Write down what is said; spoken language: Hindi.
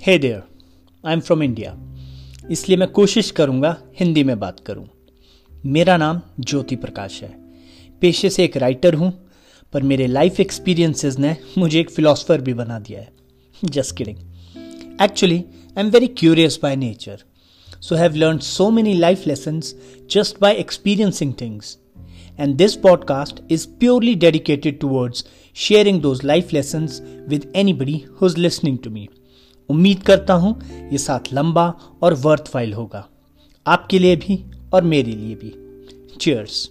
Hey there I am from India इसलिए मैं कोशिश करूँगा हिंदी में बात करूँ। मेरा नाम ज्योति प्रकाश है। पेशे से एक राइटर हूँ, पर मेरे लाइफ एक्सपीरियंसेस ने मुझे एक फिलोसफर भी बना दिया है। Just kidding actually I am very curious by nature so have learn so many life lesson just by experiencing things and this podcast is purely dedicated towards sharing those life lesson with anybody who is listening to me उम्मीद करता हूँ ये साथ लंबा और वर्थ होगा। आपके लिए भी और मेरे लिए भी। चीयर्स